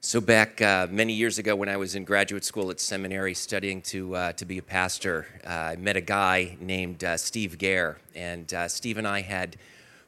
So back uh, many years ago, when I was in graduate school at seminary studying to uh, to be a pastor, uh, I met a guy named uh, Steve Ger, and uh, Steve and I had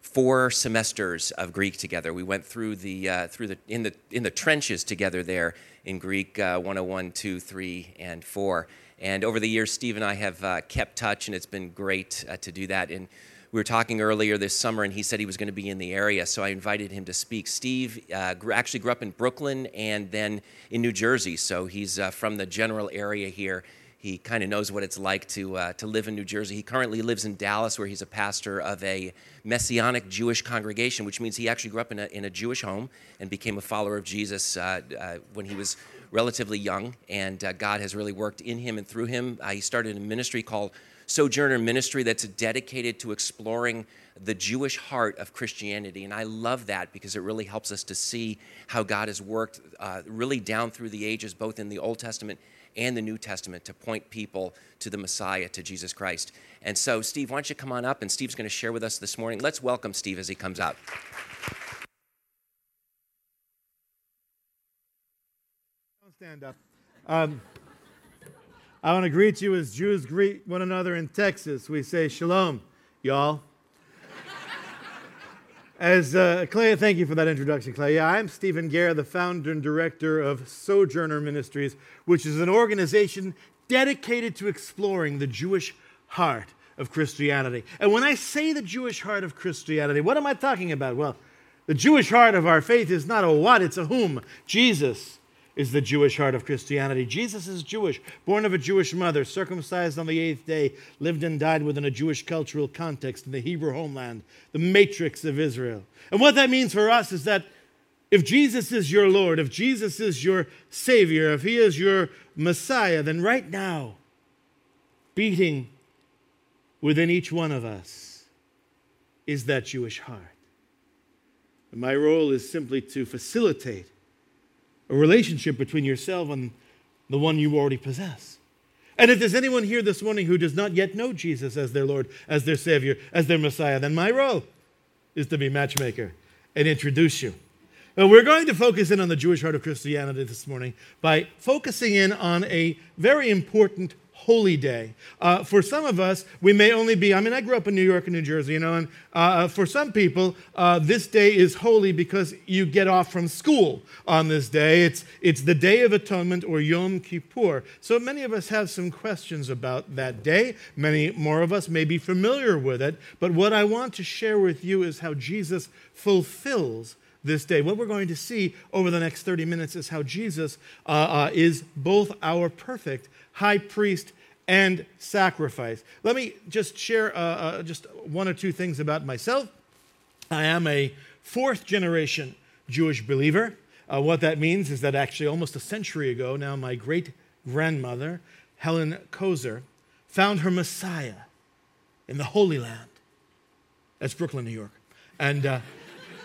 four semesters of Greek together. We went through the uh, through the in the in the trenches together there in Greek 101, 2, 3, and 4. And over the years, Steve and I have kept touch, and it's been great to do that. And we were talking earlier this summer, and he said he was going to be in the area, so I invited him to speak. Steve uh, actually grew up in Brooklyn and then in New Jersey, so he's uh, from the general area here. He kind of knows what it's like to, uh, to live in New Jersey. He currently lives in Dallas, where he's a pastor of a Messianic Jewish congregation, which means he actually grew up in a, in a Jewish home and became a follower of Jesus uh, uh, when he was relatively young. And uh, God has really worked in him and through him. he started a ministry called Sojourner Ministry that's dedicated to exploring the Jewish heart of Christianity. And I love that because it really helps us to see how God has worked uh, really down through the ages, both in the Old Testament and the New Testament, to point people to the Messiah, to Jesus Christ. And so, Steve, why don't you come on up? And Steve's going to share with us this morning. Let's welcome Steve as he comes up. Don't stand up. Um, I want to greet you as Jews greet one another in Texas. We say shalom, y'all. As uh, Clay, thank you for that introduction, Clay. Yeah, I'm Stephen Ger, the founder and director of Sojourner Ministries, which is an organization dedicated to exploring the Jewish heart of Christianity. And when I say the Jewish heart of Christianity, what am I talking about? Well, the Jewish heart of our faith is not a what, it's a whom. Jesus is the Jewish heart of Christianity. Jesus is Jewish, born of a Jewish mother, circumcised on the eighth day, lived and died within a Jewish cultural context in the Hebrew homeland, the matrix of Israel. And what that means for us is that if Jesus is your Lord, if Jesus is your Savior, if He is your Messiah, then right now, beating within each one of us is that Jewish heart. And my role is simply to facilitate a relationship between yourself and the one you already possess. And if there's anyone here this morning who does not yet know Jesus as their Lord, as their Savior, as their Messiah, then my role is to be matchmaker and introduce you. We're going to focus in on the Jewish heart of Christianity this morning by focusing in on a very important holy day. Uh, for some of us, we may only be, I mean, I grew up in New York and New Jersey, you know, and uh, for some people, uh, this day is holy because you get off from school on this day. It's, it's the Day of Atonement or Yom Kippur. So many of us have some questions about that day. Many more of us may be familiar with it. But what I want to share with you is how Jesus fulfills this day. What we're going to see over the next 30 minutes is how Jesus uh, uh, is both our perfect high priest and sacrifice. Let me just share uh, uh, just one or two things about myself. I am a fourth generation Jewish believer. Uh, what that means is that actually almost a century ago now, my great grandmother, Helen Kozer, found her Messiah in the Holy Land. That's Brooklyn, New York. And uh,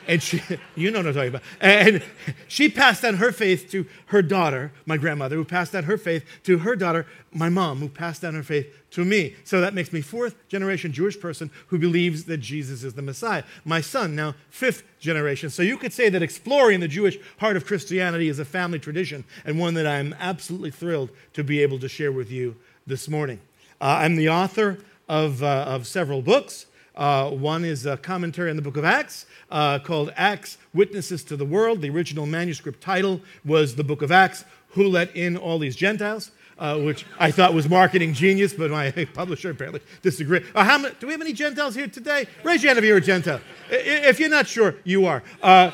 and she, you know what I'm talking about. And she passed on her faith to her daughter, my grandmother, who passed on her faith to her daughter, my mom, who passed on her faith to me. So that makes me fourth generation Jewish person who believes that Jesus is the Messiah. My son, now fifth generation. So you could say that exploring the Jewish heart of Christianity is a family tradition and one that I'm absolutely thrilled to be able to share with you this morning. Uh, I'm the author of, uh, of several books. Uh, one is a commentary on the book of Acts uh, called Acts Witnesses to the World. The original manuscript title was the book of Acts Who Let In All These Gentiles? Uh, which I thought was marketing genius, but my publisher apparently disagreed. Uh, many, do we have any Gentiles here today? Raise your hand if you're a Gentile. If you're not sure, you are. Uh,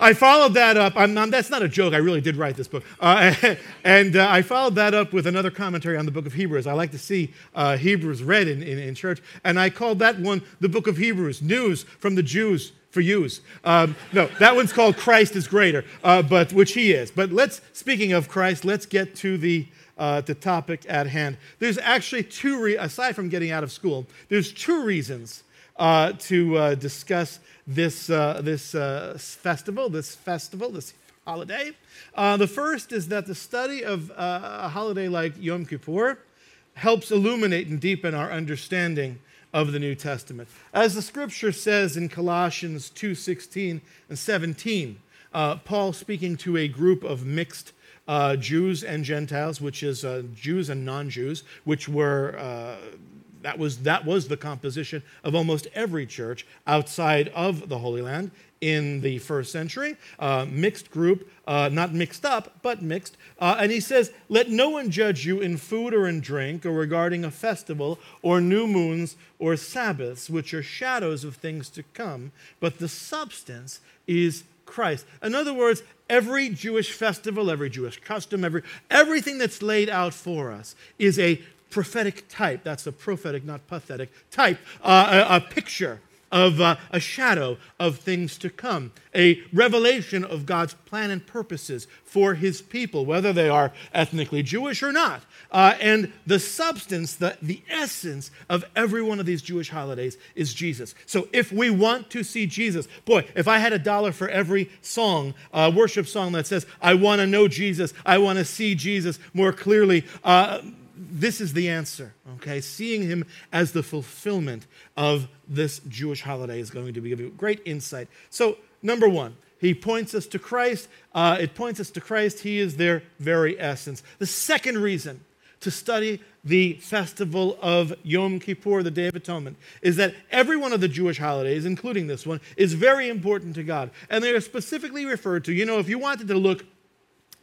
I followed that up. I'm, I'm, that's not a joke. I really did write this book. Uh, and uh, I followed that up with another commentary on the book of Hebrews. I like to see uh, Hebrews read in, in, in, church. And I called that one the book of Hebrews News from the Jews for Jews. Um, no, that one's called Christ is Greater, uh, but which he is. But let's, speaking of Christ, let's get to the, uh, the topic at hand. There's actually two, re- aside from getting out of school, there's two reasons uh, to discuss this, uh, this uh, festival, this festival, this holiday. Uh, the first is that the study of uh, a holiday like Yom Kippur helps illuminate and deepen our understanding of the New Testament. As the scripture says in Colossians 2:16 and 17, uh, Paul speaking to a group of mixed uh, Jews and Gentiles, which is uh, Jews and non-Jews, which were uh, that was that was the composition of almost every church outside of the Holy Land in the first century. Uh, mixed group, uh, not mixed up, but mixed. Uh, and he says, "Let no one judge you in food or in drink, or regarding a festival, or new moons, or Sabbaths, which are shadows of things to come, but the substance is." Christ. In other words, every Jewish festival, every Jewish custom, every, everything that's laid out for us is a prophetic type. That's a prophetic, not pathetic type, uh, a, a, picture of uh, a shadow of things to come, a revelation of God's plan and purposes for his people, whether they are ethnically Jewish or not. Uh, and the substance, the, the essence of every one of these Jewish holidays is Jesus. So if we want to see Jesus, boy, if I had a dollar for every song, uh, worship song that says, I want to know Jesus, I want to see Jesus more clearly, uh, this is the answer, okay? Seeing him as the fulfillment of this Jewish holiday is going to give you great insight. So, number one, he points us to Christ. Uh, it points us to Christ. He is their very essence. The second reason to study the festival of Yom Kippur, the Day of Atonement, is that every one of the Jewish holidays, including this one, is very important to God. And they are specifically referred to, you know, if you wanted to look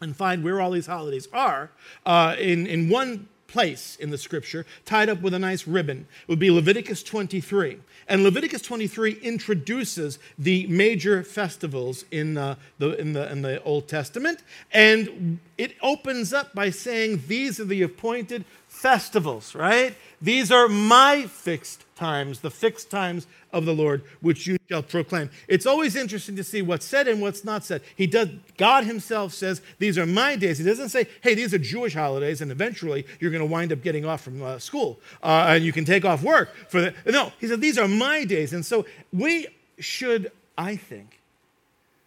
and find where all these holidays are, uh, in, in one place in the scripture, tied up with a nice ribbon, would be Leviticus 23. And Leviticus 23 introduces the major festivals in, uh, the, in, the, in the Old Testament. And it opens up by saying, These are the appointed festivals, right? These are my fixed times, the fixed times of the Lord, which you shall proclaim. It's always interesting to see what's said and what's not said. He does, God Himself says, These are my days. He doesn't say, Hey, these are Jewish holidays, and eventually you're going to wind up getting off from uh, school uh, and you can take off work for the. No, He said, These are my days. And so we should, I think,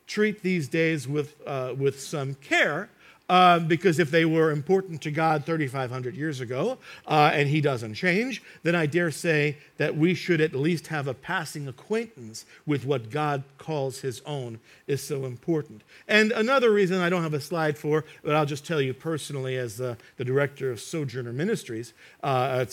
treat these days with, uh, with some care uh, because if they were important to God 3,500 years ago uh, and He doesn't change, then I dare say that we should at least have a passing acquaintance with what God calls His own is so important. And another reason I don't have a slide for, but I'll just tell you personally as the, the director of Sojourner Ministries, uh,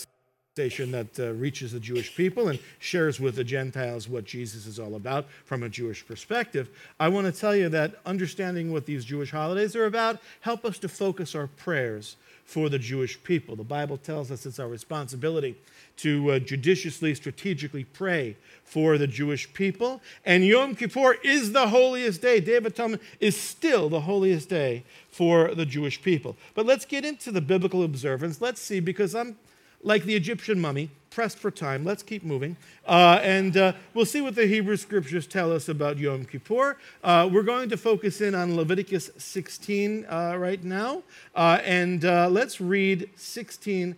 that uh, reaches the Jewish people and shares with the Gentiles what Jesus is all about from a Jewish perspective. I want to tell you that understanding what these Jewish holidays are about help us to focus our prayers for the Jewish people. The Bible tells us it's our responsibility to uh, judiciously, strategically pray for the Jewish people. And Yom Kippur is the holiest day. Day of Atonement is still the holiest day for the Jewish people. But let's get into the biblical observance. Let's see, because I'm like the Egyptian mummy, pressed for time. Let's keep moving. Uh, and uh, we'll see what the Hebrew scriptures tell us about Yom Kippur. Uh, we're going to focus in on Leviticus 16 uh, right now. Uh, and uh, let's read 16,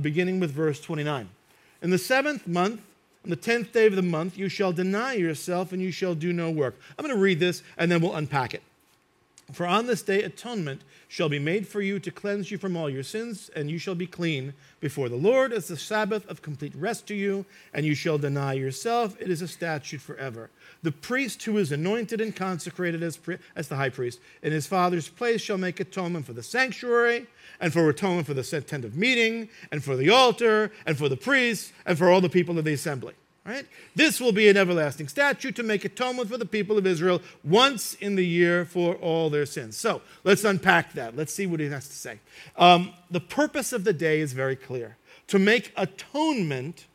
beginning with verse 29. In the seventh month, on the tenth day of the month, you shall deny yourself and you shall do no work. I'm going to read this and then we'll unpack it. For on this day atonement shall be made for you to cleanse you from all your sins, and you shall be clean before the Lord as the Sabbath of complete rest to you, and you shall deny yourself. It is a statute forever. The priest who is anointed and consecrated as, pri- as the high priest in his father's place shall make atonement for the sanctuary, and for atonement for the tent of meeting, and for the altar, and for the priests, and for all the people of the assembly. Right? This will be an everlasting statute to make atonement for the people of Israel once in the year for all their sins. So let's unpack that. Let's see what he has to say. Um, the purpose of the day is very clear to make atonement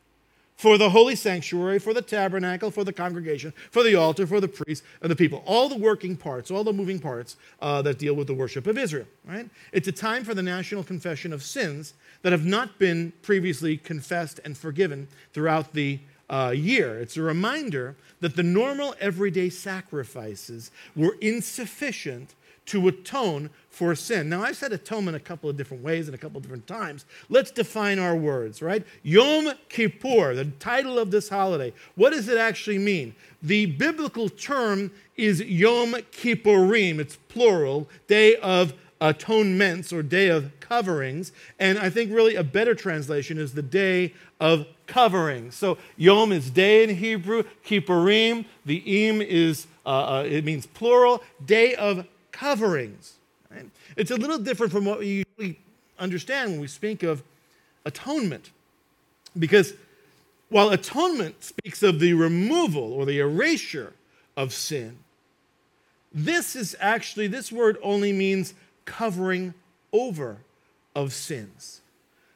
for the holy sanctuary, for the tabernacle, for the congregation, for the altar, for the priests, and the people. All the working parts, all the moving parts uh, that deal with the worship of Israel. Right? It's a time for the national confession of sins that have not been previously confessed and forgiven throughout the uh, year. It's a reminder that the normal everyday sacrifices were insufficient to atone for sin. Now, I've said atonement a couple of different ways and a couple of different times. Let's define our words, right? Yom Kippur, the title of this holiday. What does it actually mean? The biblical term is Yom Kippurim, it's plural, day of atonements or day of coverings. And I think really a better translation is the day of covering. So Yom is day in Hebrew, Kippurim, the Im is, uh, uh, it means plural, day of coverings. Right? It's a little different from what we usually understand when we speak of atonement. Because while atonement speaks of the removal or the erasure of sin, this is actually, this word only means covering over of sins.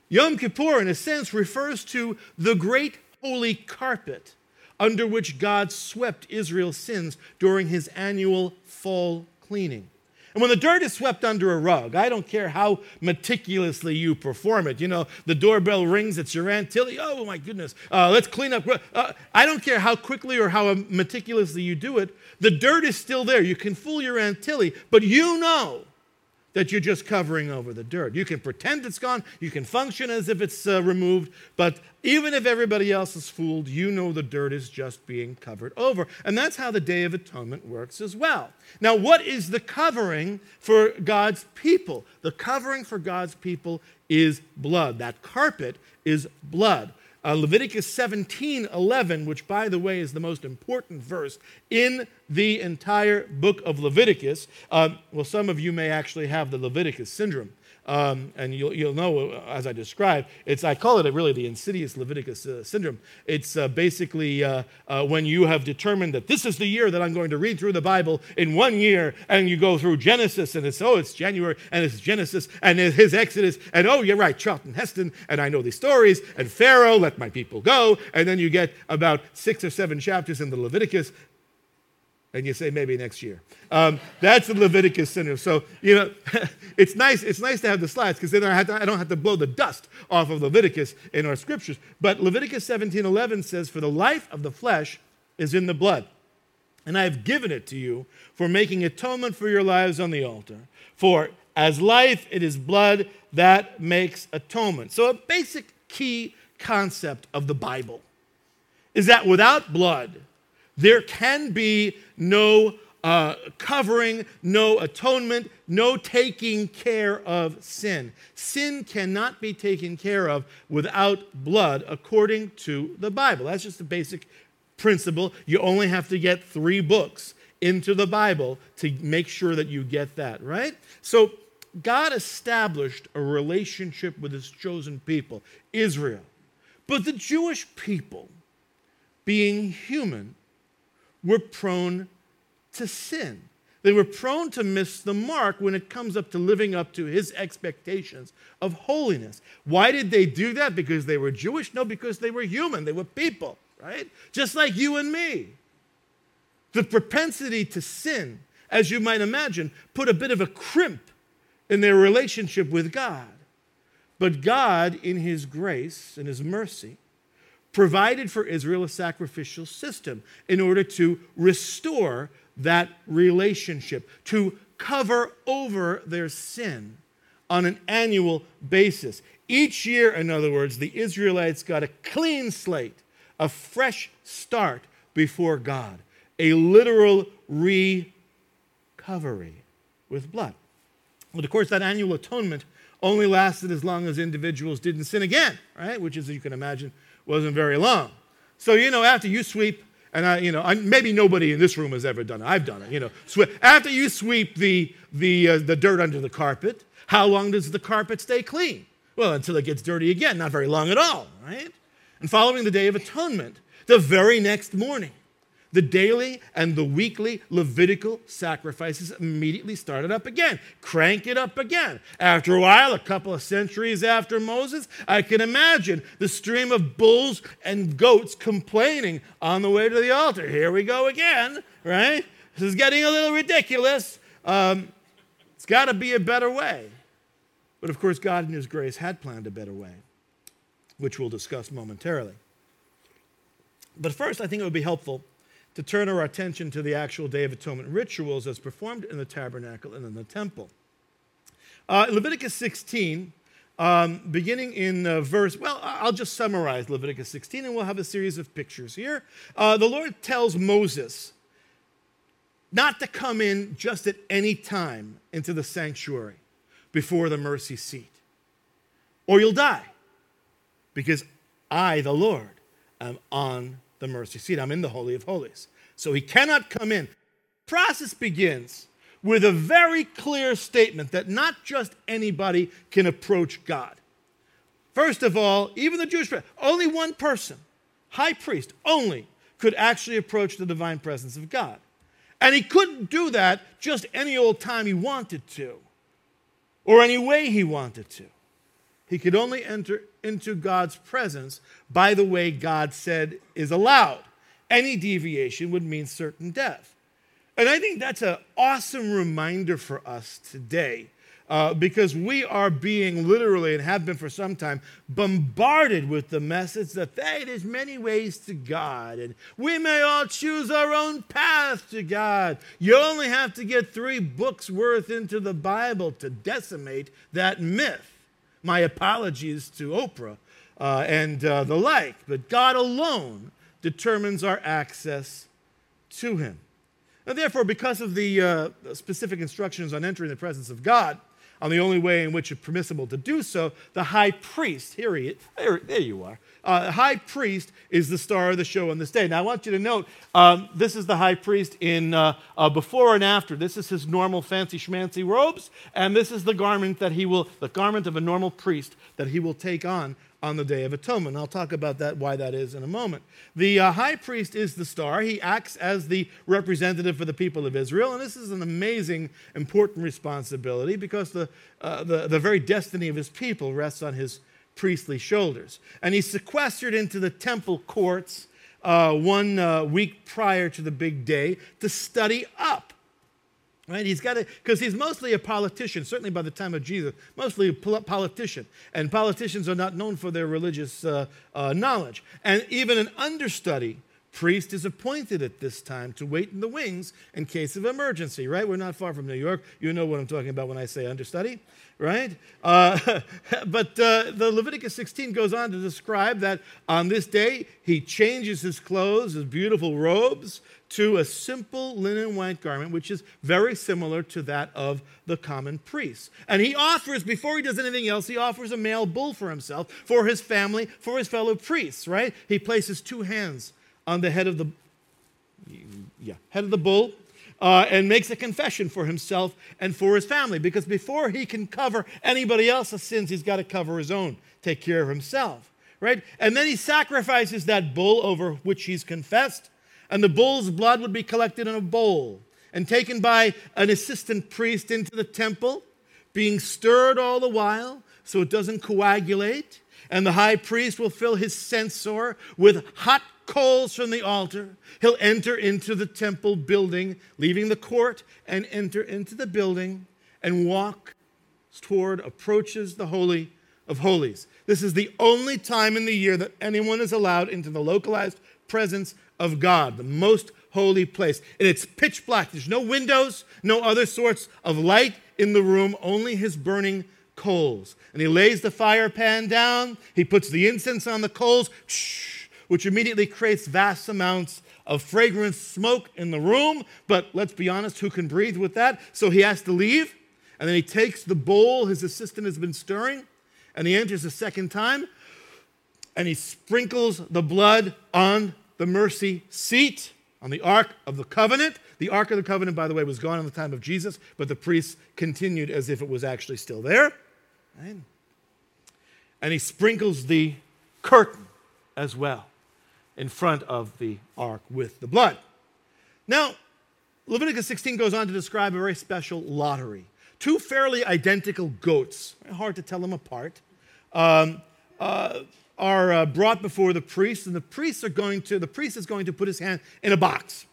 Yom Kippur, in a sense, refers to the great holy carpet under which God swept Israel's sins during his annual fall cleaning. And when the dirt is swept under a rug, I don't care how meticulously you perform it. You know, the doorbell rings, it's your Aunt Tilly. Oh, my goodness. Uh, let's clean up. Uh, I don't care how quickly or how meticulously you do it. The dirt is still there. You can fool your Aunt Tilly, but you know that you're just covering over the dirt. You can pretend it's gone, you can function as if it's uh, removed, but even if everybody else is fooled, you know the dirt is just being covered over. And that's how the Day of Atonement works as well. Now, what is the covering for God's people? The covering for God's people is blood. That carpet is blood. Uh, Leviticus 17 11, which, by the way, is the most important verse in the entire book of Leviticus. Um, well, some of you may actually have the Leviticus syndrome. Um, and you'll, you'll know uh, as I describe, it's, I call it really the insidious Leviticus uh, syndrome. It's uh, basically uh, uh, when you have determined that this is the year that I'm going to read through the Bible in one year, and you go through Genesis, and it's, oh, it's January, and it's Genesis, and it's his Exodus, and oh, you're right, Charlton Heston, and I know these stories, and Pharaoh, let my people go, and then you get about six or seven chapters in the Leviticus, and you say maybe next year. Um, that's the Leviticus syndrome. So you know, it's nice. It's nice to have the slides because then I, to, I, don't have to blow the dust off of Leviticus in our scriptures. But Leviticus 17:11 says, "For the life of the flesh is in the blood, and I have given it to you for making atonement for your lives on the altar. For as life, it is blood that makes atonement." So a basic key concept of the Bible is that without blood there can be no uh, covering, no atonement, no taking care of sin. Sin cannot be taken care of without blood, according to the Bible. That's just a basic principle. You only have to get three books into the Bible to make sure that you get that, right? So, God established a relationship with his chosen people, Israel. But the Jewish people, being human, were prone to sin. They were prone to miss the mark when it comes up to living up to his expectations of holiness. Why did they do that? Because they were Jewish? No, because they were human. They were people, right? Just like you and me. The propensity to sin, as you might imagine, put a bit of a crimp in their relationship with God. But God, in his grace and his mercy, provided for Israel a sacrificial system in order to restore that relationship, to cover over their sin on an annual basis. Each year, in other words, the Israelites got a clean slate, a fresh start before God, a literal recovery with blood. But of course, that annual atonement only lasted as long as individuals didn't sin again, right? Which, is, as you can imagine, wasn't very long. So, you know, after you sweep, and I, you know, I, maybe nobody in this room has ever done it. I've done it, you know. After you sweep the, the, uh, the dirt under the carpet, how long does the carpet stay clean? Well, until it gets dirty again, not very long at all, right? And following the Day of Atonement, the very next morning, the daily and the weekly Levitical sacrifices immediately started up again. Crank it up again. After a while, a couple of centuries after Moses, I can imagine the stream of bulls and goats complaining on the way to the altar. Here we go again, right? This is getting a little ridiculous. Um, it's got to be a better way. But of course, God in His grace had planned a better way, which we'll discuss momentarily. But first, I think it would be helpful to turn our attention to the actual Day of Atonement rituals as performed in the tabernacle and in the temple. Uh, Leviticus 16, um, beginning in uh, verse, well, I'll just summarize Leviticus 16 and we'll have a series of pictures here. Uh, the Lord tells Moses not to come in just at any time into the sanctuary. before the mercy seat, or you'll die because I, the Lord, am on the mercy seat. I'm in the Holy of Holies. So he cannot come in. Process begins with a very clear statement that not just anybody can approach God. First of all, even the Jewish, only one person, high priest, only could actually approach the divine presence of God. And he couldn't do that just any old time he wanted to, or any way he wanted to. He could only enter into God's presence by the way God said is allowed. Any deviation would mean certain death. And I think that's an awesome reminder for us today uh, because we are being literally, and have been for some time, bombarded with the message that hey, there's many ways to God, and we may all choose our own path to God. You only have to get three books worth into the Bible to decimate that myth. My apologies to Oprah uh, and uh, the like, but God alone determines our access to Him. And therefore, because of the uh, specific instructions on entering the presence of God, on the only way in which it's permissible to do so, the high priest, here he is, there, there you are. Uh, high priest is the star of the show on this day. Now, I want you to note um, this is the high priest in uh, uh, before and after. This is his normal fancy schmancy robes, and this is the garment that he will, the garment of a normal priest that he will take on on the Day of Atonement. I'll talk about that, why that is in a moment. The uh, high priest is the star. He acts as the representative for the people of Israel, and this is an amazing, important responsibility because the, uh, the, the very destiny of his people rests on his priestly shoulders. And he's sequestered into the temple courts uh, one uh, week prior to the big day to study up Right? He's got to, because he's mostly a politician, certainly by the time of Jesus, mostly a politician. And politicians are not known for their religious uh, uh, knowledge. And even an understudy priest is appointed at this time to wait in the wings in case of emergency, right? We're not far from New York. You know what I'm talking about when I say understudy, right? Uh, but uh, the Leviticus 16 goes on to describe that on this day he changes his clothes, his beautiful robes, to a simple linen white garment, which is very similar to that of the common priest. And he offers, before he does anything else, he offers a male bull for himself, for his family, for his fellow priests, right? He places two hands on the head of the yeah, head of the bull uh, and makes a confession for himself and for his family. Because before he can cover anybody else's sins, he's got to cover his own, take care of himself, right? And then he sacrifices that bull over which he's confessed and the bull's blood would be collected in a bowl and taken by an assistant priest into the temple, being stirred all the while so it doesn't coagulate. And the high priest will fill his censer with hot coals from the altar. He'll enter into the temple building, leaving the court, and enter into the building and walk toward, approaches the Holy of Holies. This is the only time in the year that anyone is allowed into the localized presence of God, the most holy place. And it's pitch black. There's no windows, no other sorts of light in the room, only his burning coals. And he lays the fire pan down, he puts the incense on the coals, which immediately creates vast amounts of fragrance smoke in the room. But let's be honest, who can breathe with that? So he has to leave. And then he takes the bowl his assistant has been stirring, and he enters a second time, and he sprinkles the blood on the mercy seat on the Ark of the Covenant. The Ark of the Covenant, by the way, was gone in the time of Jesus, but the priests continued as if it was actually still there. Right? And he sprinkles the curtain as well in front of the ark with the blood. Now, Leviticus 16 goes on to describe a very special lottery. Two fairly identical goats, hard to tell them apart. Um, uh, are uh, brought before the priest, and the priests are going to, the priest is going to put his hand in a box.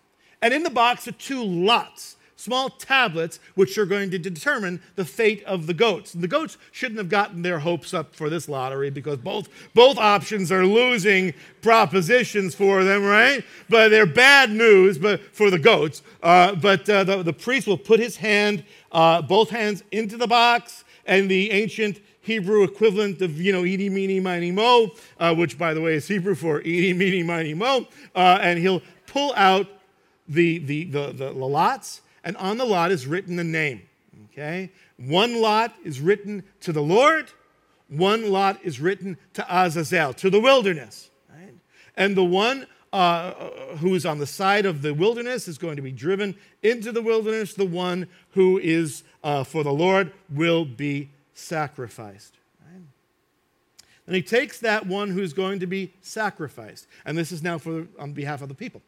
And in the box are two lots, small tablets, which are going to determine the fate of the goats. And the goats shouldn't have gotten their hopes up for this lottery because both, both options are losing propositions for them, right? But they're bad news but for the goats. Uh, but uh, the, the priest will put his hand, uh, both hands into the box, and the ancient Hebrew equivalent of, you know, eeny, meeny, miny, mo, uh, which, by the way, is Hebrew for eeny, meeny, miny, mo. Uh, and he'll pull out the, the, the, the, lots, and on the lot is written the name. Okay? One lot is written to the Lord, one lot is written to Azazel, to the wilderness. Right? And the one uh, who is on the side of the wilderness is going to be driven into the wilderness. The one who is uh, for the Lord will be sacrificed. Right? And he takes that one who's going to be sacrificed, and this is now for, on behalf of the people.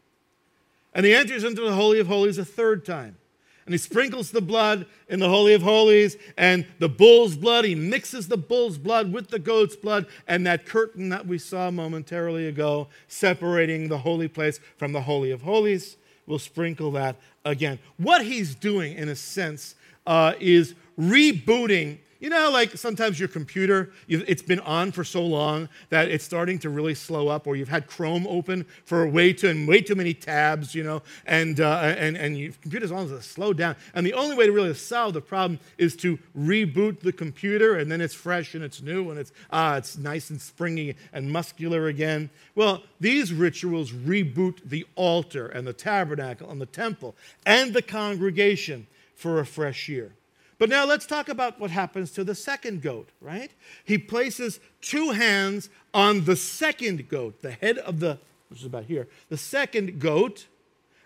And he enters into the Holy of Holies a third time and he sprinkles the blood in the Holy of Holies and the bull's blood. He mixes the bull's blood with the goat's blood, and that curtain that we saw momentarily ago, separating the holy place from the Holy of Holies, will sprinkle that again. What he's doing, in a sense, uh, is rebooting you know, like sometimes your computer, it's been on for so long that it's starting to really slow up, or you've had Chrome open for way too way too many tabs, you know, and uh, and and your computer's on to slow down. And the only way to really solve the problem is to reboot the computer, and then it's fresh and it's new and it's ah, it's nice and springy and muscular again. Well, these rituals reboot the altar and the tabernacle and the temple and the congregation for a fresh year. But now let's talk about what happens to the second goat, right? He places two hands on the second goat, the head of the, which is about here, the second goat,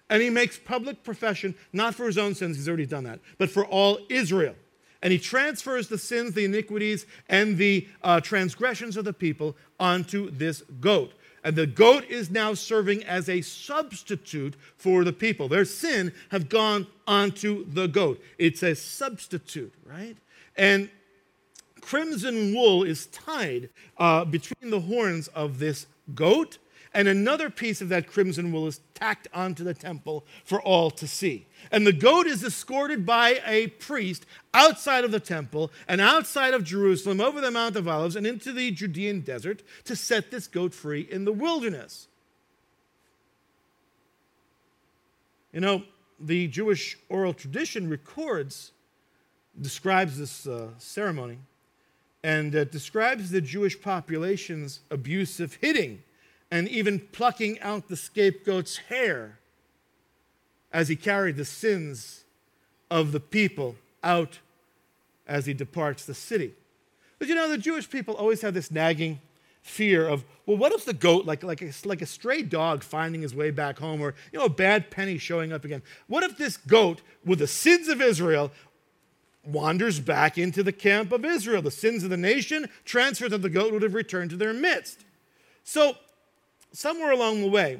and he makes public profession, not for his own sins, he's already done that, but for all Israel. And he transfers the sins, the iniquities, and the uh, transgressions of the people onto this goat. And the goat is now serving as a substitute for the people. Their sin have gone onto the goat. It's a substitute, right? And crimson wool is tied uh, between the horns of this goat and another piece of that crimson wool is tacked onto the temple for all to see. And the goat is escorted by a priest outside of the temple and outside of Jerusalem over the Mount of Olives and into the Judean desert to set this goat free in the wilderness. You know, the Jewish oral tradition records, describes this uh, ceremony, and uh, describes the Jewish population's abuse of hitting and even plucking out the scapegoat's hair as he carried the sins of the people out as he departs the city. But you know, the Jewish people always have this nagging fear of, well, what if the goat, like, like, a, like a stray dog finding his way back home, or you know, a bad penny showing up again? What if this goat, with the sins of Israel, wanders back into the camp of Israel? The sins of the nation transferred to the goat would have returned to their midst. So somewhere along the way,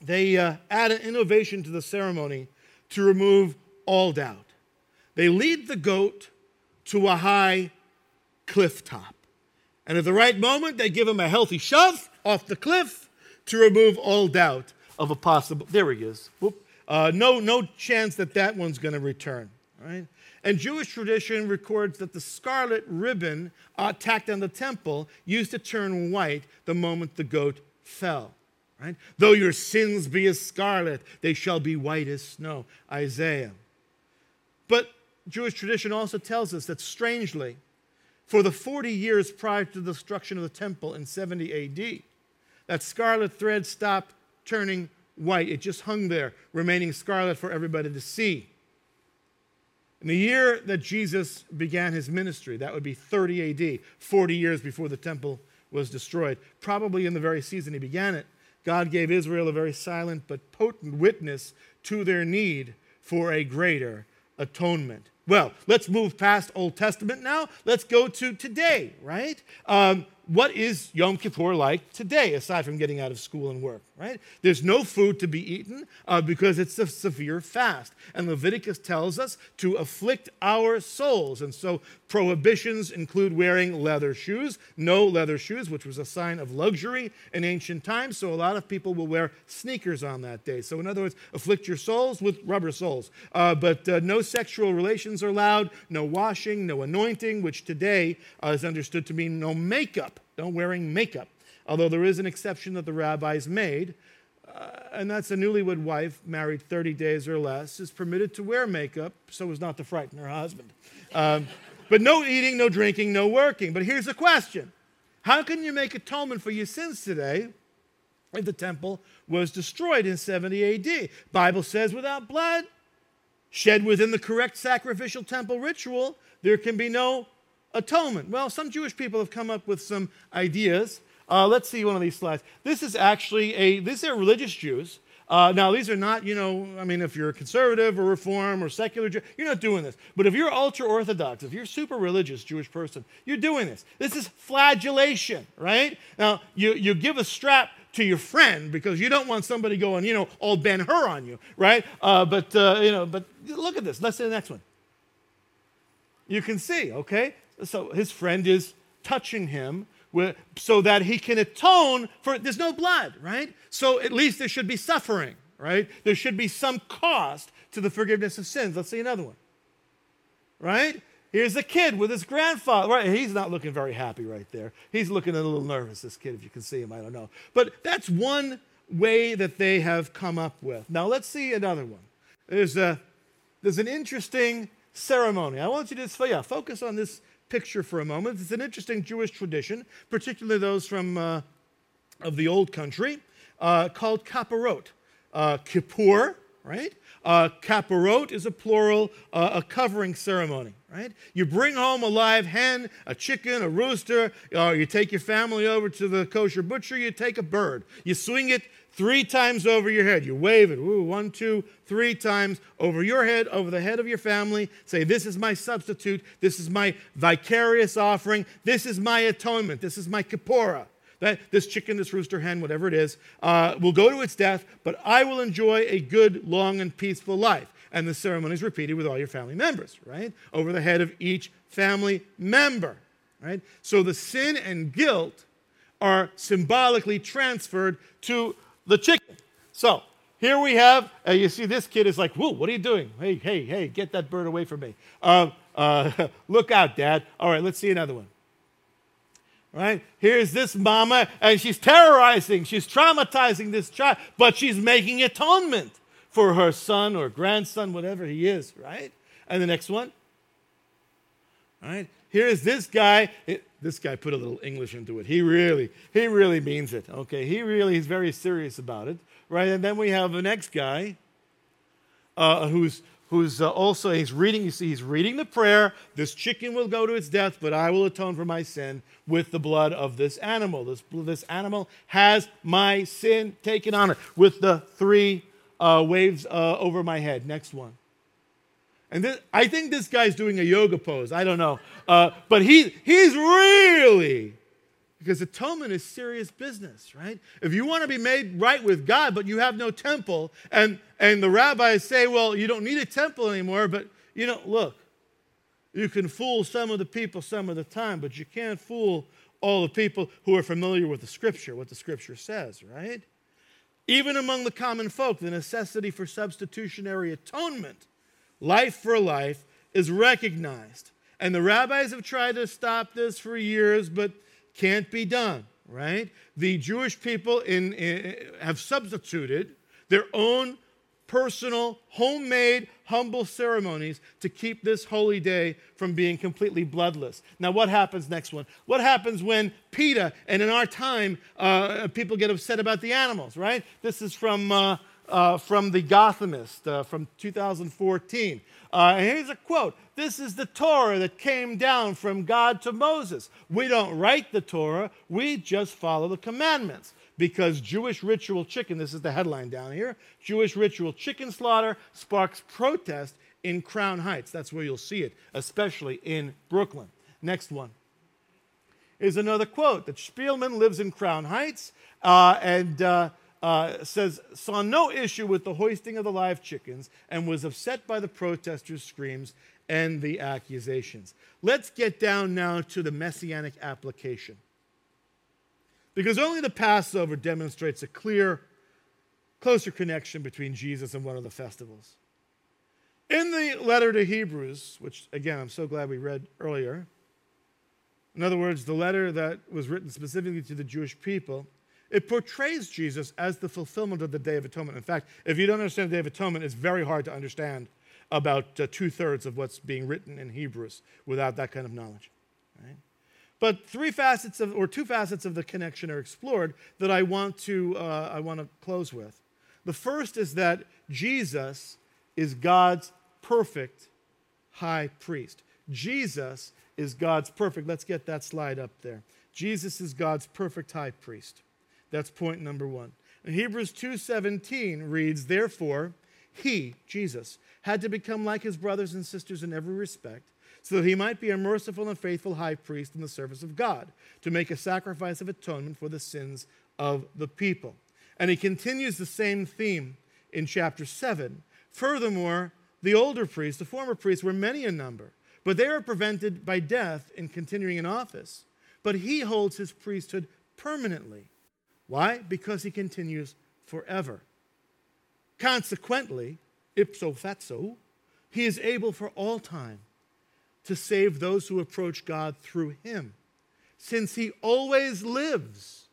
they uh, add an innovation to the ceremony to remove all doubt. They lead the goat to a high cliff top. And at the right moment, they give him a healthy shove off the cliff to remove all doubt of a possible. There he is. Uh, no, no chance that that one's going to return. Right? And Jewish tradition records that the scarlet ribbon uh, tacked on the temple used to turn white the moment the goat fell. Right? Though your sins be as scarlet, they shall be white as snow. Isaiah. But Jewish tradition also tells us that strangely, for the 40 years prior to the destruction of the temple in 70 AD, that scarlet thread stopped turning white. It just hung there, remaining scarlet for everybody to see. In the year that Jesus began his ministry, that would be 30 AD, 40 years before the temple was destroyed. Probably in the very season he began it, God gave Israel a very silent but potent witness to their need for a greater atonement. Well, let's move past Old Testament now. Let's go to today, right? Um, what is Yom Kippur like today, aside from getting out of school and work, right? There's no food to be eaten uh, because it's a severe fast. And Leviticus tells us to afflict our souls. And so prohibitions include wearing leather shoes, no leather shoes, which was a sign of luxury in ancient times. So a lot of people will wear sneakers on that day. So, in other words, afflict your souls with rubber soles. Uh, but uh, no sexual relations are allowed, no washing, no anointing, which today uh, is understood to mean no makeup no wearing makeup, although there is an exception that the rabbis made, uh, and that's a newlywed wife married 30 days or less is permitted to wear makeup so as not to frighten her husband. Um, but no eating, no drinking, no working. But here's the question How can you make atonement for your sins today if the temple was destroyed in 70 AD? Bible says without blood, shed within the correct sacrificial temple ritual, there can be no atonement. Well, some Jewish people have come up with some ideas. Uh, let's see one of these slides. This is actually a, these are religious Jews. Uh, now, these are not, you know, I mean, if you're a conservative or reform or secular, Jew, you're not doing this. But if you're ultra orthodox, if you're super religious Jewish person, you're doing this. This is flagellation, right? Now, you, you give a strap to your friend because you don't want somebody going, you know, all Ben Hur on you, right? Uh, but, uh, you know, but look at this. Let's see the next one. You can see, okay? So his friend is touching him so that he can atone for there's no blood right? So at least there should be suffering right? There should be some cost to the forgiveness of sins. Let's see another one. Right? Here's a kid with his grandfather. Right he's not looking very happy right there. He's looking a little nervous this kid if you can see him i don't know. But that's one way that they have come up with. Now let's see another one. There's a there's an interesting ceremony. I want you to yeah, focus on this picture for a moment. It's an interesting Jewish tradition, particularly those from uh, of the old country, uh, called kaparot. Uh, kippur, right? Uh, kaparot is a plural, uh, a covering ceremony, right? You bring home a live hen, a chicken, a rooster, or you take your family over to the kosher butcher, you take a bird. You swing it three times over your head. You wave it, Ooh, one, two, three times over your head, over the head of your family. Say, This is my substitute. This is my vicarious offering. This is my atonement. This is my kippurah. That this chicken, this rooster hen, whatever it is, uh, will go to its death, but I will enjoy a good, long, and peaceful life. And the ceremony is repeated with all your family members, right? Over the head of each family member, right? So the sin and guilt are symbolically transferred to the chicken. So here we have, uh, you see this kid is like, whoa, what are you doing? Hey, hey, hey, get that bird away from me. Uh, uh, look out, Dad. All right, let's see another one. Right? Here's this mama, and she's terrorizing, she's traumatizing this child, but she's making atonement for her son or grandson, whatever he is, right? And the next one. Right? Here's this guy. It, this guy put a little English into it. He really, he really means it. Okay, he really is very serious about it, right? And then we have the next guy, uh, who's who's uh, also he's reading. You see, he's reading the prayer. This chicken will go to its death, but I will atone for my sin with the blood of this animal. This this animal has my sin taken on it with the three uh, waves uh, over my head. Next one. And this, I think this guy's doing a yoga pose. I don't know. Uh, but he, he's really, because atonement is serious business, right? If you want to be made right with God, but you have no temple, and, and the rabbis say, well, you don't need a temple anymore, but, you know, look, you can fool some of the people some of the time, but you can't fool all the people who are familiar with the scripture, what the scripture says, right? Even among the common folk, the necessity for substitutionary atonement life for life, is recognized. And the rabbis have tried to stop this for years, but can't be done, right? The Jewish people in, in, have substituted their own personal, homemade, humble ceremonies to keep this holy day from being completely bloodless. Now, what happens next one? What happens when PETA, and in our time, uh, people get upset about the animals, right? This is from. Uh, uh, from The Gothamist uh, from 2014. Uh, and here's a quote This is the Torah that came down from God to Moses. We don't write the Torah, we just follow the commandments. Because Jewish ritual chicken, this is the headline down here Jewish ritual chicken slaughter sparks protest in Crown Heights. That's where you'll see it, especially in Brooklyn. Next one is another quote that Spielman lives in Crown Heights, uh, and uh, uh, says, saw no issue with the hoisting of the live chickens and was upset by the protesters' screams and the accusations. Let's get down now to the messianic application. Because only the Passover demonstrates a clear, closer connection between Jesus and one of the festivals. In the letter to Hebrews, which again I'm so glad we read earlier, in other words, the letter that was written specifically to the Jewish people, it portrays Jesus as the fulfillment of the Day of Atonement. In fact, if you don't understand the Day of Atonement, it's very hard to understand about uh, two thirds of what's being written in Hebrews without that kind of knowledge. Right? But three facets of, or two facets of the connection are explored that I want to, uh, I want to close with. The first is that Jesus is God's perfect high priest. Jesus is God's perfect. Let's get that slide up there. Jesus is God's perfect high priest. That's point number 1. And Hebrews 2:17 reads, "Therefore, he, Jesus, had to become like his brothers and sisters in every respect, so that he might be a merciful and faithful high priest in the service of God, to make a sacrifice of atonement for the sins of the people." And he continues the same theme in chapter 7. Furthermore, the older priests, the former priests, were many in number, but they were prevented by death in continuing in office. But he holds his priesthood permanently. Why? Because he continues forever. Consequently, ipso facto, he is able for all time to save those who approach God through him, since he always lives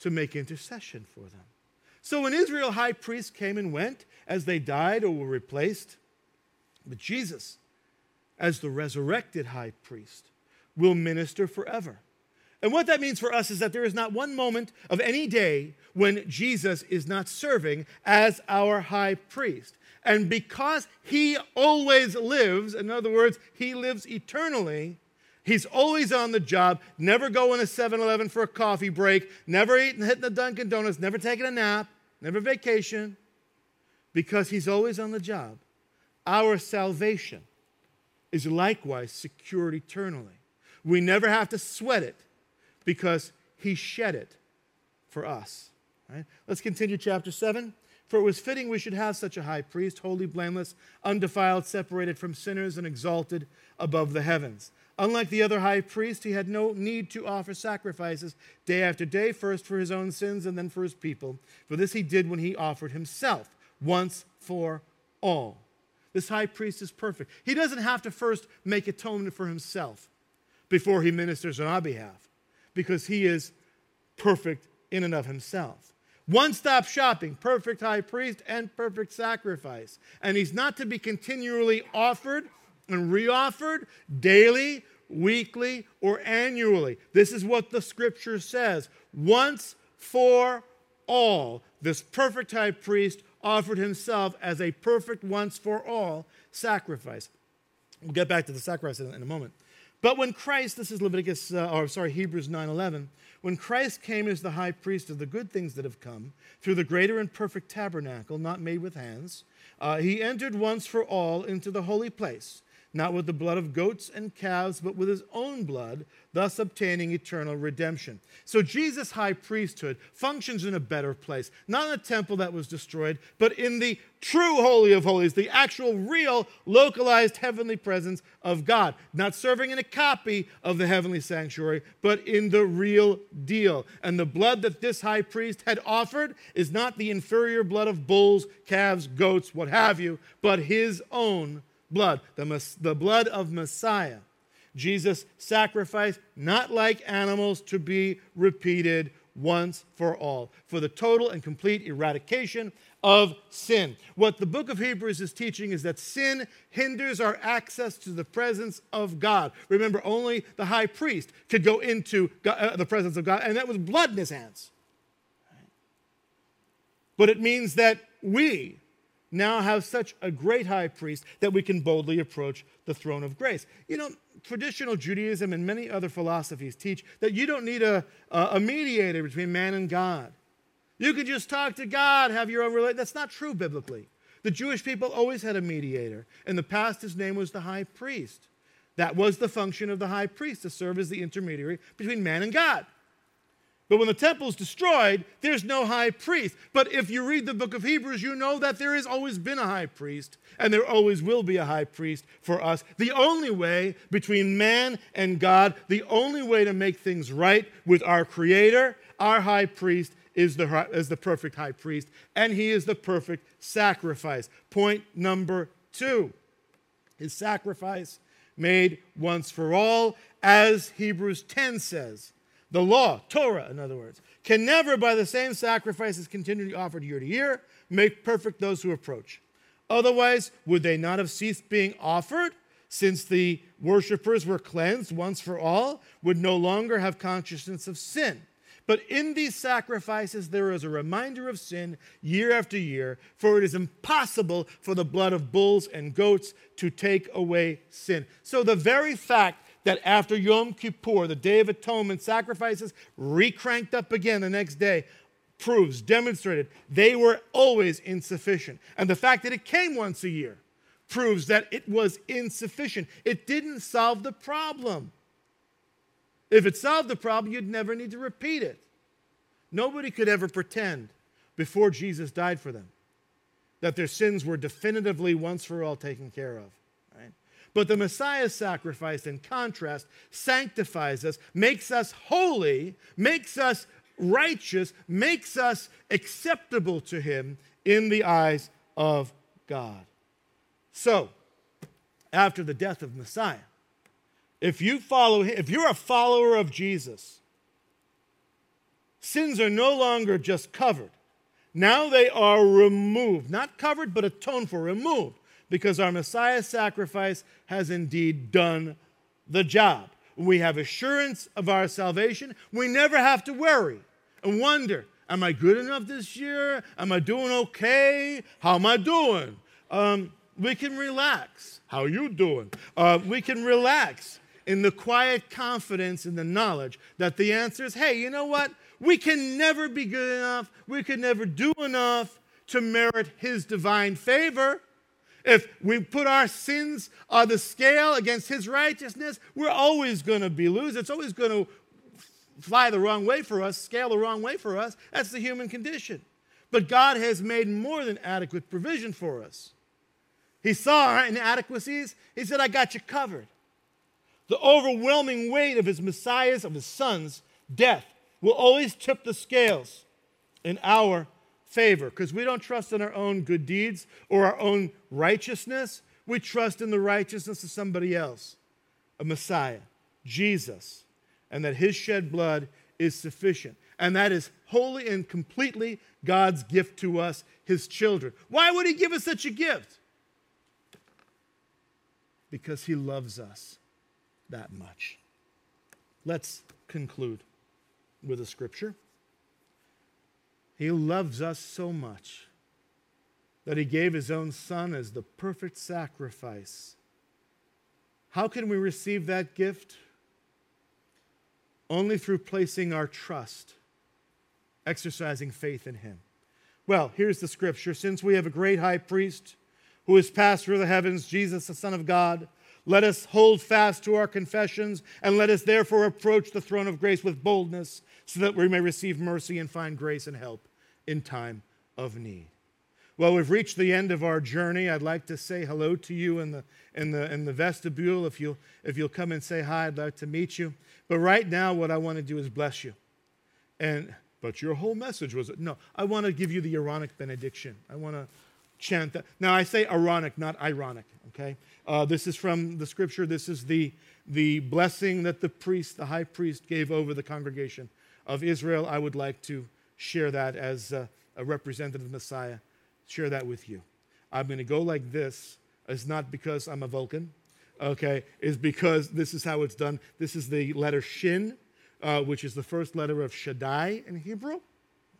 to make intercession for them. So when Israel high priests came and went as they died or were replaced, but Jesus, as the resurrected high priest, will minister forever. And what that means for us is that there is not one moment of any day when Jesus is not serving as our high priest. And because he always lives, in other words, he lives eternally, he's always on the job, never going to 7 Eleven for a coffee break, never eating, hitting the Dunkin' Donuts, never taking a nap, never vacation, because he's always on the job. Our salvation is likewise secured eternally. We never have to sweat it because he shed it for us. Right? Let's continue chapter 7. For it was fitting we should have such a high priest, holy, blameless, undefiled, separated from sinners, and exalted above the heavens. Unlike the other high priest, he had no need to offer sacrifices day after day, first for his own sins and then for his people. For this he did when he offered himself once for all. This high priest is perfect. He doesn't have to first make atonement for himself before he ministers on our behalf because he is perfect in and of himself. One stop shopping, perfect high priest and perfect sacrifice. And he's not to be continually offered and reoffered daily, weekly, or annually. This is what the scripture says. Once for all, this perfect high priest offered himself as a perfect once for all sacrifice. We'll get back to the sacrifice in, a moment. But when Christ, this is Leviticus, uh, or sorry, Hebrews 9:11, when Christ came as the high priest of the good things that have come through the greater and perfect tabernacle, not made with hands, uh, he entered once for all into the holy place not with the blood of goats and calves, but with his own blood, thus obtaining eternal redemption. So Jesus' high priesthood functions in a better place, not in a temple that was destroyed, but in the true Holy of Holies, the actual, real, localized heavenly presence of God. Not serving in a copy of the heavenly sanctuary, but in the real deal. And the blood that this high priest had offered is not the inferior blood of bulls, calves, goats, what have you, but his own blood, the, the blood of Messiah. Jesus sacrificed not like animals to be repeated once for all, for the total and complete eradication of sin. What the book of Hebrews is teaching is that sin hinders our access to the presence of God. Remember, only the high priest could go into God, uh, the presence of God, and that was blood in his hands. But it means that we, now have such a great high priest that we can boldly approach the throne of grace. You know, traditional Judaism and many other philosophies teach that you don't need a, a mediator between man and God. You can just talk to God, have your own relationship. That's not true biblically. The Jewish people always had a mediator. In the past, his name was the high priest. That was the function of the high priest to serve as the intermediary between man and God. But when the temple is destroyed, there's no high priest. But if you read the book of Hebrews, you know that there has always been a high priest, and there always will be a high priest for us. The only way between man and God, the only way to make things right with our Creator, our high priest, is the, is the perfect high priest, and he is the perfect sacrifice. Point number two his sacrifice made once for all, as Hebrews 10 says. The law, Torah, in other words, can never, by the same sacrifices continually offered year to year, make perfect those who approach. Otherwise, would they not have ceased being offered, since the worshippers were cleansed once for all, would no longer have consciousness of sin? But in these sacrifices, there is a reminder of sin year after year, for it is impossible for the blood of bulls and goats to take away sin. So the very fact that after Yom Kippur, the Day of Atonement, sacrifices recranked up again the next day, proves, demonstrated, they were always insufficient. And the fact that it came once a year proves that it was insufficient. It didn't solve the problem. If it solved the problem, you'd never need to repeat it. Nobody could ever pretend before Jesus died for them that their sins were definitively once for all taken care of. But the Messiah's sacrifice, in contrast, sanctifies us, makes us holy, makes us righteous, makes us acceptable to Him in the eyes of God. So, after the death of Messiah, if you follow him, if you're a follower of Jesus, sins are no longer just covered. Now they are removed. Not covered, but atoned for, removed, because our Messiah's sacrifice has indeed done the job. We have assurance of our salvation. We never have to worry and wonder Am I good enough this year? Am I doing okay? How am I doing? Um, we can relax. How are you doing? Uh, we can relax in the quiet confidence and the knowledge that the answer is hey, you know what? We can never be good enough. We can never do enough to merit His divine favor. If we put our sins on the scale against His righteousness, we're always going to be losers. It's always going to fly the wrong way for us, scale the wrong way for us. That's the human condition. But God has made more than adequate provision for us. He saw our inadequacies. He said, I got you covered. The overwhelming weight of his Messiah's, of his son's death will always tip the scales in our favor because we don't trust in our own good deeds or our own righteousness. We trust in the righteousness of somebody else, a Messiah, Jesus, and that his shed blood is sufficient. And that is wholly and completely God's gift to us, his children. Why would he give us such a gift? because he loves us that much. Let's conclude with a scripture. He loves us so much that he gave his own son as the perfect sacrifice. How can we receive that gift? Only through placing our trust, exercising faith in him. Well, here's the scripture. Since we have a great high priest who has passed through the heavens, Jesus, the Son of God. Let us hold fast to our confessions, and let us therefore approach the throne of grace with boldness, so that we may receive mercy and find grace and help in time of need. Well, we've reached the end of our journey. I'd like to say hello to you in the, in the, in the vestibule. If you'll, if you'll come and say hi, I'd like to meet you. But right now, what I want to do is bless you. And, but your whole message was no, I want to give you the Aaronic benediction. I want to chant that. Now, I say Aaronic, not ironic, okay? Uh, this is from the scripture. This is the, the blessing that the priest, the high priest, gave over the congregation of Israel. I would like to share that as a, a representative of Messiah, share that with you. I'm going to go like this. It's not because I'm a Vulcan, okay? It's because this is how it's done. This is the letter Shin, uh, which is the first letter of Shaddai in Hebrew,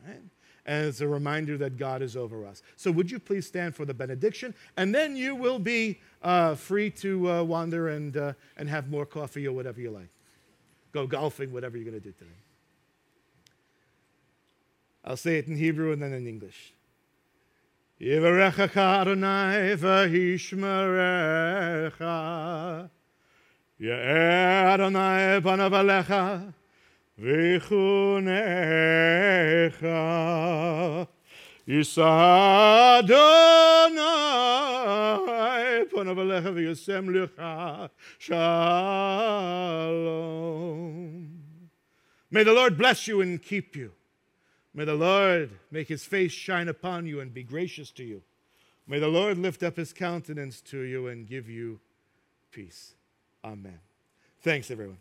right? As a reminder that God is over us. So, would you please stand for the benediction? And then you will be uh, free to uh, wander and, uh, and have more coffee or whatever you like. Go golfing, whatever you're going to do today. I'll say it in Hebrew and then in English. Yivarechacha Adonai. Ye'er Adonai ויחונך יישא אדוני פניו אליך וישם לך shalom. May the Lord bless you and keep you. May the Lord make his face shine upon you and be gracious to you. May the Lord lift up his countenance to you and give you peace. Amen. Thanks, everyone.